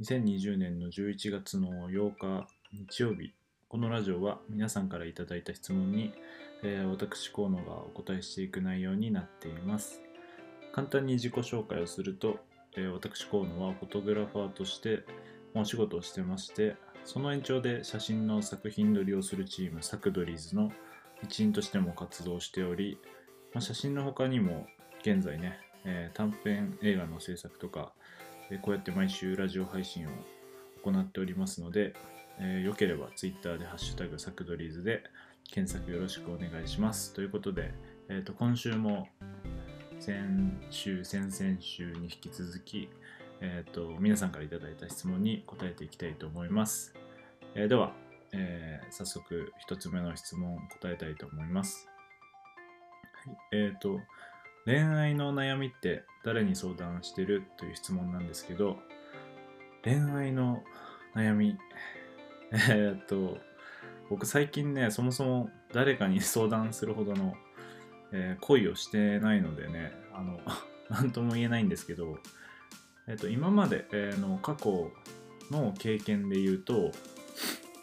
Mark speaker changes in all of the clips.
Speaker 1: 2020年の11月の8日日曜日このラジオは皆さんからいただいた質問に、えー私河野がお答えしていく内容になっています。簡単に自己紹介をすると、えー私河野はフォトグラファーとしてお仕事をしてましてその延長で写真の作品撮りをするチームサクドリーズの一員としても活動しており、まあ、写真の他にも現在ね、えー短編映画の制作とか、えこうやって毎週ラジオ配信を行っておりますので、えーよければ Twitter で「ハッシュタグサクドリーズ」で検索よろしくお願いします。ということで、えーと今週も先週、先々週に引き続き、えーと皆さんからいただいた質問に答えていきたいと思います。えーでは、えー早速1つ目の質問答えたいと思います。はい、えっ、と、恋愛の悩みって誰に相談してるという質問なんですけど、恋愛の悩み、えっと、僕最近ね、そもそも誰かに相談するほどの、えー恋をしてないのでね、あの、なんとも言えないんですけど、えっと、今まで、えーの過去の経験で言うと、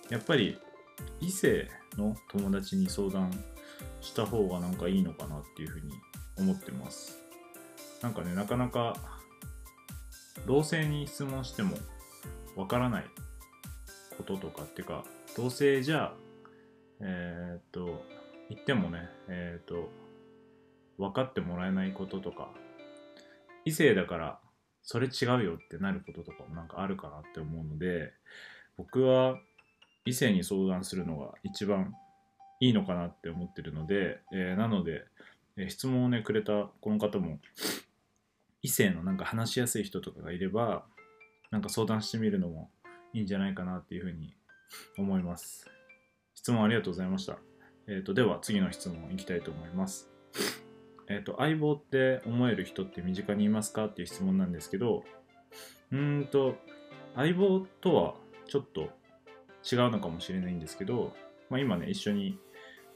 Speaker 1: やっぱり異性の友達に相談した方がなんかいいのかなっていうふうに思ってます。なんかね、なかなか同性に質問してもわからないこととかっていうか、同性じゃ、えーっと、言ってもね、えーっと、分かってもらえないこととか、異性だからそれ違うよってなることとかもなんかあるかなって思うので、僕は異性に相談するのが一番いいのかなって思ってるので、えーなので、え質問をねくれたこの方も異性のなんか話しやすい人とかがいればなんか相談してみるのもいいんじゃないかなっていうふうに思います。質問ありがとうございました、えー、とでは次の質問いきたいと思います。えっ、と相棒って思える人って身近にいますかっていう質問なんですけどうーんと相棒とはちょっと違うのかもしれないんですけど、まあ、今ね一緒に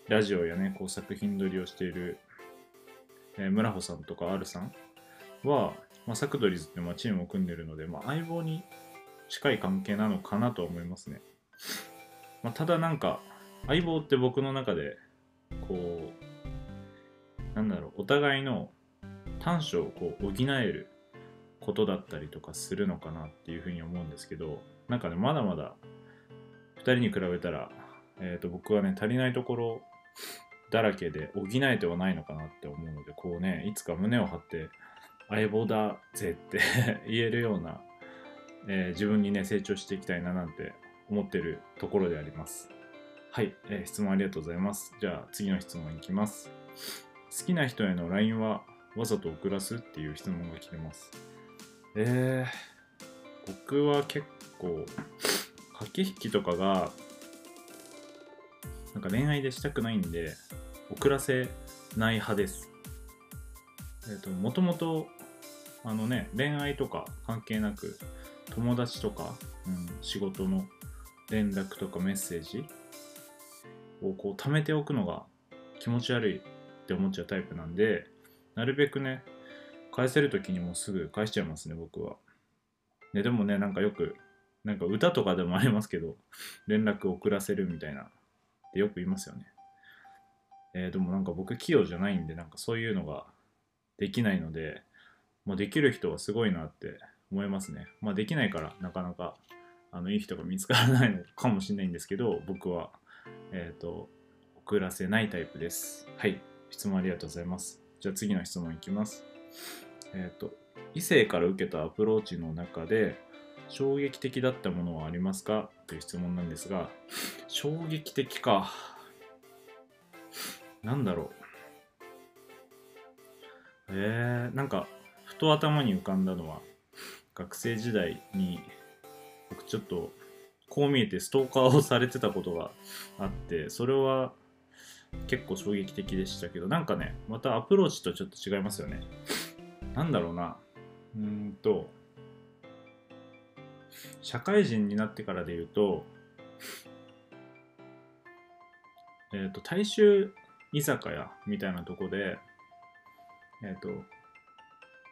Speaker 1: ラジオやねこう作品撮りをしている、えー村穂さんとか R さんは、まあ、サクドリズってまあチームを組んでるので、まあ、相棒に近い関係なのかなと思いますね、まあ、ただなんか相棒って僕の中でこうなんだろうお互いの短所をこう補えることだったりとかするのかなっていうふうに思うんですけどなんかねまだまだ2人に比べたら、えー、と僕はね足りないところだらけで補えてはないのかなって思うのでこうねいつか胸を張って相棒だぜって 言えるような、えー自分にね成長していきたいななんて思ってるところであります。はい、えー質問ありがとうございます。じゃあ次の質問いきます。好きな人への LINE はわざと送らすっていう質問が来てます。えー、僕は結構駆け引きとかがなんか恋愛でしたくないんで送らせない派ですえっ、ともともとあのね恋愛とか関係なく友達とか、うん、仕事の連絡とかメッセージをこう貯めておくのが気持ち悪いって思っちゃうタイプなんでなるべくね返せる時にもすぐ返しちゃいますね僕はねでもねなんかよくなんか歌とかでもありますけど連絡遅らせるみたいなってよく言いますよね。えーでもなんか僕器用じゃないんでなんかそういうのができないので、まあ、できる人はすごいなって思いますね。まあできないからなかなかあのいい人が見つからないのかもしれないんですけど僕はえっ、と遅らせないタイプです。はい質問ありがとうございます。じゃあ次の質問いきます。えっ、と異性から受けたアプローチの中で衝撃的だったものはありますか？という質問なんですが衝撃的かなんだろう。えー、なんかふと頭に浮かんだのは学生時代に僕ちょっとこう見えてストーカーをされてたことがあってそれは結構衝撃的でしたけどなんかねまたアプローチとちょっと違いますよね。なんだろうな。うーんと社会人になってからで言うと、えっ、と、大衆居酒屋みたいなとこで、えっ、と、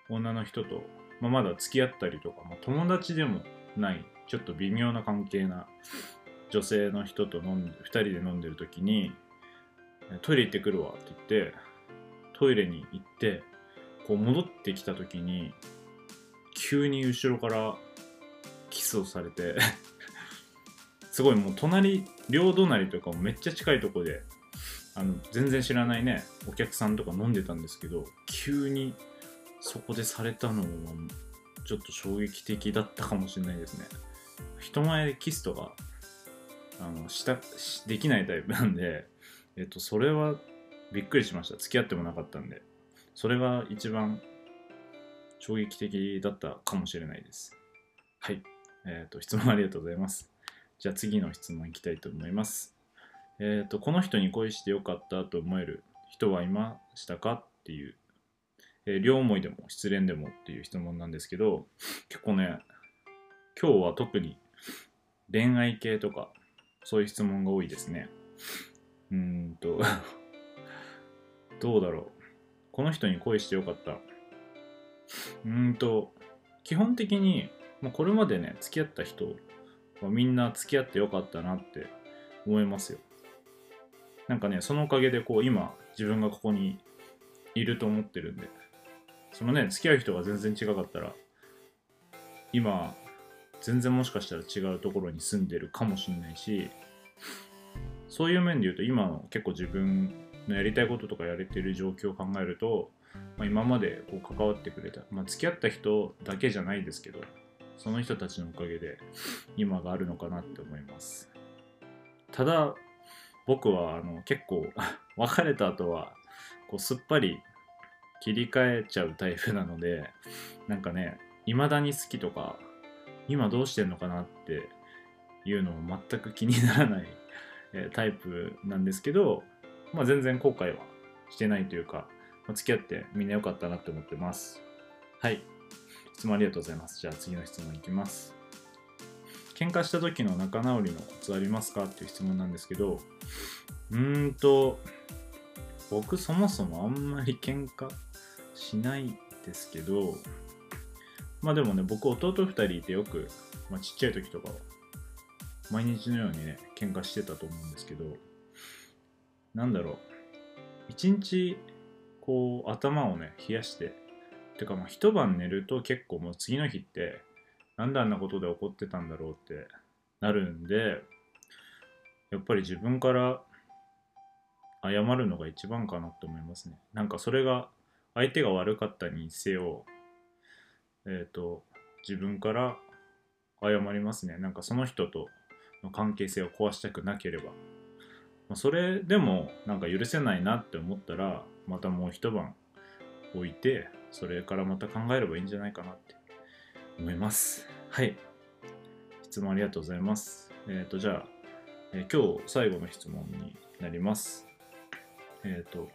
Speaker 1: 女の人と、まあ、まだ付き合ったりとか、ま、友達でもないちょっと微妙な関係な女性の人と飲んで2人で飲んでる時にトイレ行ってくるわって言ってトイレに行ってこう戻ってきた時に急に後ろからキスをされて すごいもう隣両隣とかもめっちゃ近いとこであの全然知らないねお客さんとか飲んでたんですけど急にそこでされたのはちょっと衝撃的だったかもしれないですね。人前でキスとかあのしたできないタイプなんで、えっと、それはびっくりしました。付き合ってもなかったんで。それが一番衝撃的だったかもしれないです。はい。えっ、と質問ありがとうございます。じゃあ次の質問いきたいと思います。えっ、とこの人に恋してよかったと思える人はいましたか？っていう。えー、両思いでも失恋でもっていう質問なんですけど結構ね今日は特に恋愛系とかそういう質問が多いですね。うんと どうだろう。この人に恋してよかった。うんと基本的に、まあ、これまでね付き合った人はみんな付き合ってよかったなって思いますよ。なんかねそのおかげでこう今自分がここにいると思ってるんで。そのね付き合う人が全然違かったら今全然もしかしたら違うところに住んでるかもしれないしそういう面で言うと今の結構自分のやりたいこととかやれてる状況を考えると、まあ、今までこう関わってくれた、まあ、付き合った人だけじゃないですけどその人たちのおかげで今があるのかなって思います。ただ僕はあの結構 別れた後はこうすっぱり切り替えちゃうタイプなのでなんかね未だに好きとか今どうしてんのかなっていうのも全く気にならない タイプなんですけど、まあ、全然後悔はしてないというか、まあ、付き合ってみんな良かったなって思ってます。はい。質問ありがとうございます。じゃあ次の質問いきます。喧嘩した時の仲直りのコツありますか？っていう質問なんですけどうんと僕そもそもあんまり喧嘩しないですけどまあでもね僕弟2人いてよく、まあ、ちっちゃい時とかは毎日のようにね喧嘩してたと思うんですけどなんだろう一日こう頭をね冷やしててかまあ一晩寝ると結構もう次の日ってなんであんなことで怒ってたんだろうってなるんでやっぱり自分から謝るのが一番かなって思いますね。なんかそれが相手が悪かったにせよえっ、ー、と自分から謝りますね。なんかその人との関係性を壊したくなければ、ま、それでもなんか許せないなって思ったらまたもう一晩置いてそれからまた考えればいいんじゃないかなって思います。はい。質問ありがとうございます。えっ、ー、とじゃあ、えー、今日最後の質問になります。えっ、ー、と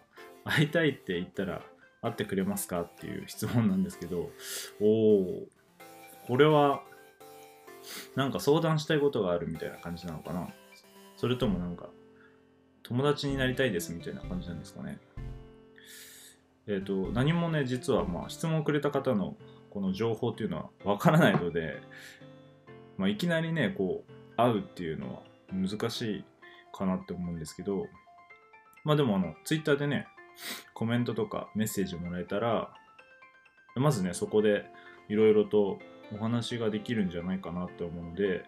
Speaker 1: 会いたいって言ったら会ってくれますかっていう質問なんですけどおおこれはなんか相談したいことがあるみたいな感じなのかな。それともなんか友達になりたいですみたいな感じなんですかね。えっ、ー、と何もね実はまあ質問をくれた方のこの情報っていうのはわからないので、まあ、いきなりねこう会うっていうのは難しいかなって思うんですけどまあでもあのツイッターでねコメントとかメッセージもらえたらまずねそこでいろいろとお話ができるんじゃないかなって思うので、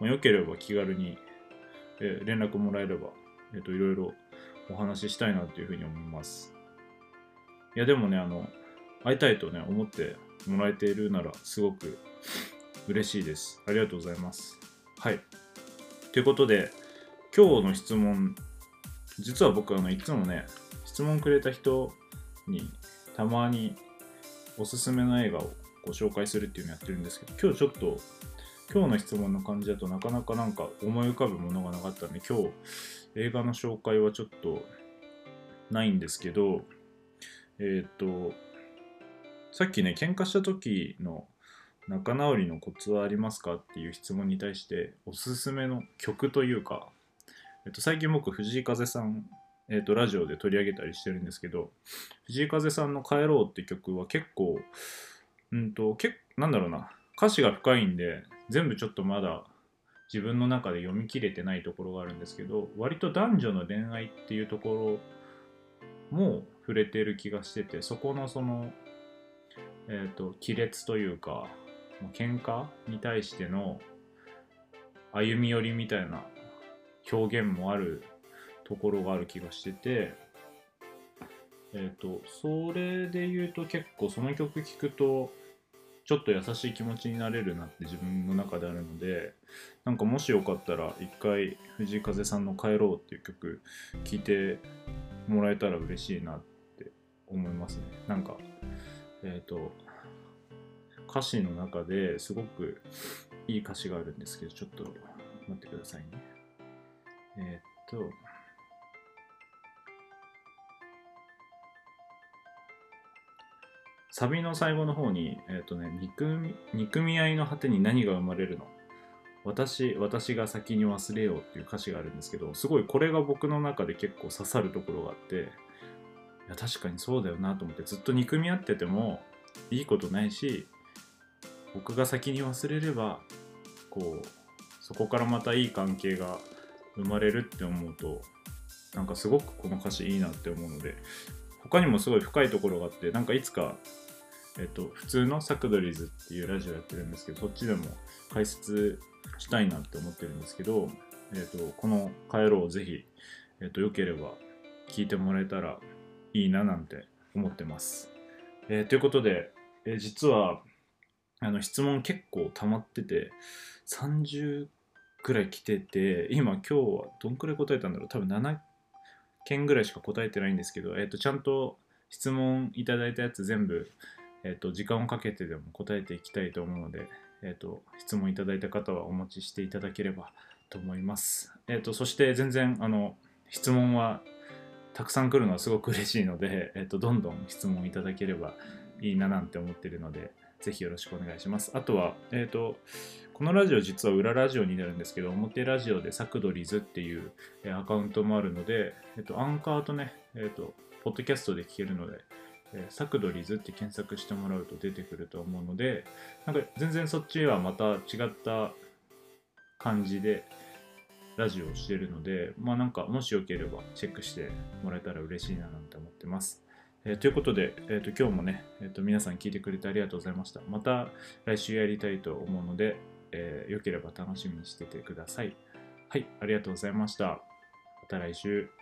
Speaker 1: まあ、よければ気軽に、え連絡もらえれば、えっ、と、いろいろお話ししたいなというふうに思います。いや、でもね、あの、会いたいとね、思ってもらえているなら、すごく嬉しいです。ありがとうございます。はい。ということで、今日の質問、実は僕、あの、いつもね、質問くれた人にたまにおすすめの映画をご紹介するっていうのやってるんですけど、今日ちょっと、今日の質問の感じだとなかなかなんか思い浮かぶものがなかったんで、今日映画の紹介はちょっとないんですけど、えっ、と、さっきね、喧嘩した時の仲直りのコツはありますかっていう質問に対しておすすめの曲というか、えっと、最近僕藤井風さん、えっと、ラジオで取り上げたりしてるんですけど藤井風さんの「帰ろう」って曲は結構うんとけなんだろうな歌詞が深いんで全部ちょっとまだ自分の中で読み切れてないところがあるんですけど割と男女の恋愛っていうところも触れてる気がしててそこのそのえっ、と亀裂というかもう喧嘩に対しての歩み寄りみたいな表現もあるところがある気がしててえっ、とそれで言うと結構その曲聴くとちょっと優しい気持ちになれるなって自分の中であるのでなんかもしよかったら一回藤井風さんの「帰ろう」っていう曲聴いてもらえたら嬉しいなって思いますね。なんかえっ、と歌詞の中ですごくいい歌詞があるんですけどちょっと待ってくださいね。えっ、とサビの最後の方に、えっ、とね、憎み、憎み合いの果てに何が生まれるの？私、私が先に忘れようっていう歌詞があるんですけど、すごいこれが僕の中で結構刺さるところがあって、いや、確かにそうだよなと思って、ずっと憎み合っててもいいことないし、僕が先に忘れれば、こう、そこからまたいい関係が生まれるって思うと、なんかすごくこの歌詞いいなって思うので、他にもすごい深いところがあって、なんかいつかえっと、普通のサクドリーズっていうラジオやってるんですけど、そっちでも解説したいなって思ってるんですけど、えっと、この帰ろうをぜひ、えっと、良ければ聞いてもらえたらいいななんて思ってます。えーということで、えー実は、あの、質問結構溜まってて、30くらい来てて、今今日はどんくらい答えたんだろう多分7件ぐらいしか答えてないんですけど、えっ、と、ちゃんと質問いただいたやつ全部えっと時間をかけてでも答えていきたいと思うので、えっと質問いただいた方はお待ちしていただければと思います。えっとそして全然あの質問はたくさん来るのはすごく嬉しいので、えっとどんどん質問いただければいいななんて思ってるので、ぜひよろしくお願いします。あとは、えっとこのラジオ実は裏ラジオになるんですけど、表ラジオでサクドリズっていうアカウントもあるので、えっとアンカーとね、えっとポッドキャストで聞けるので、えーサクドリズって検索してもらうと出てくると思うので、なんか全然そっちはまた違った感じでラジオをしてるので、まあなんかもしよければチェックしてもらえたら嬉しいななんて思ってます。えーということで、えー、と今日もね、えー、と皆さん聞いてくれてありがとうございました。また来週やりたいと思うので、えーよければ楽しみにしててください。はい、ありがとうございました。また来週。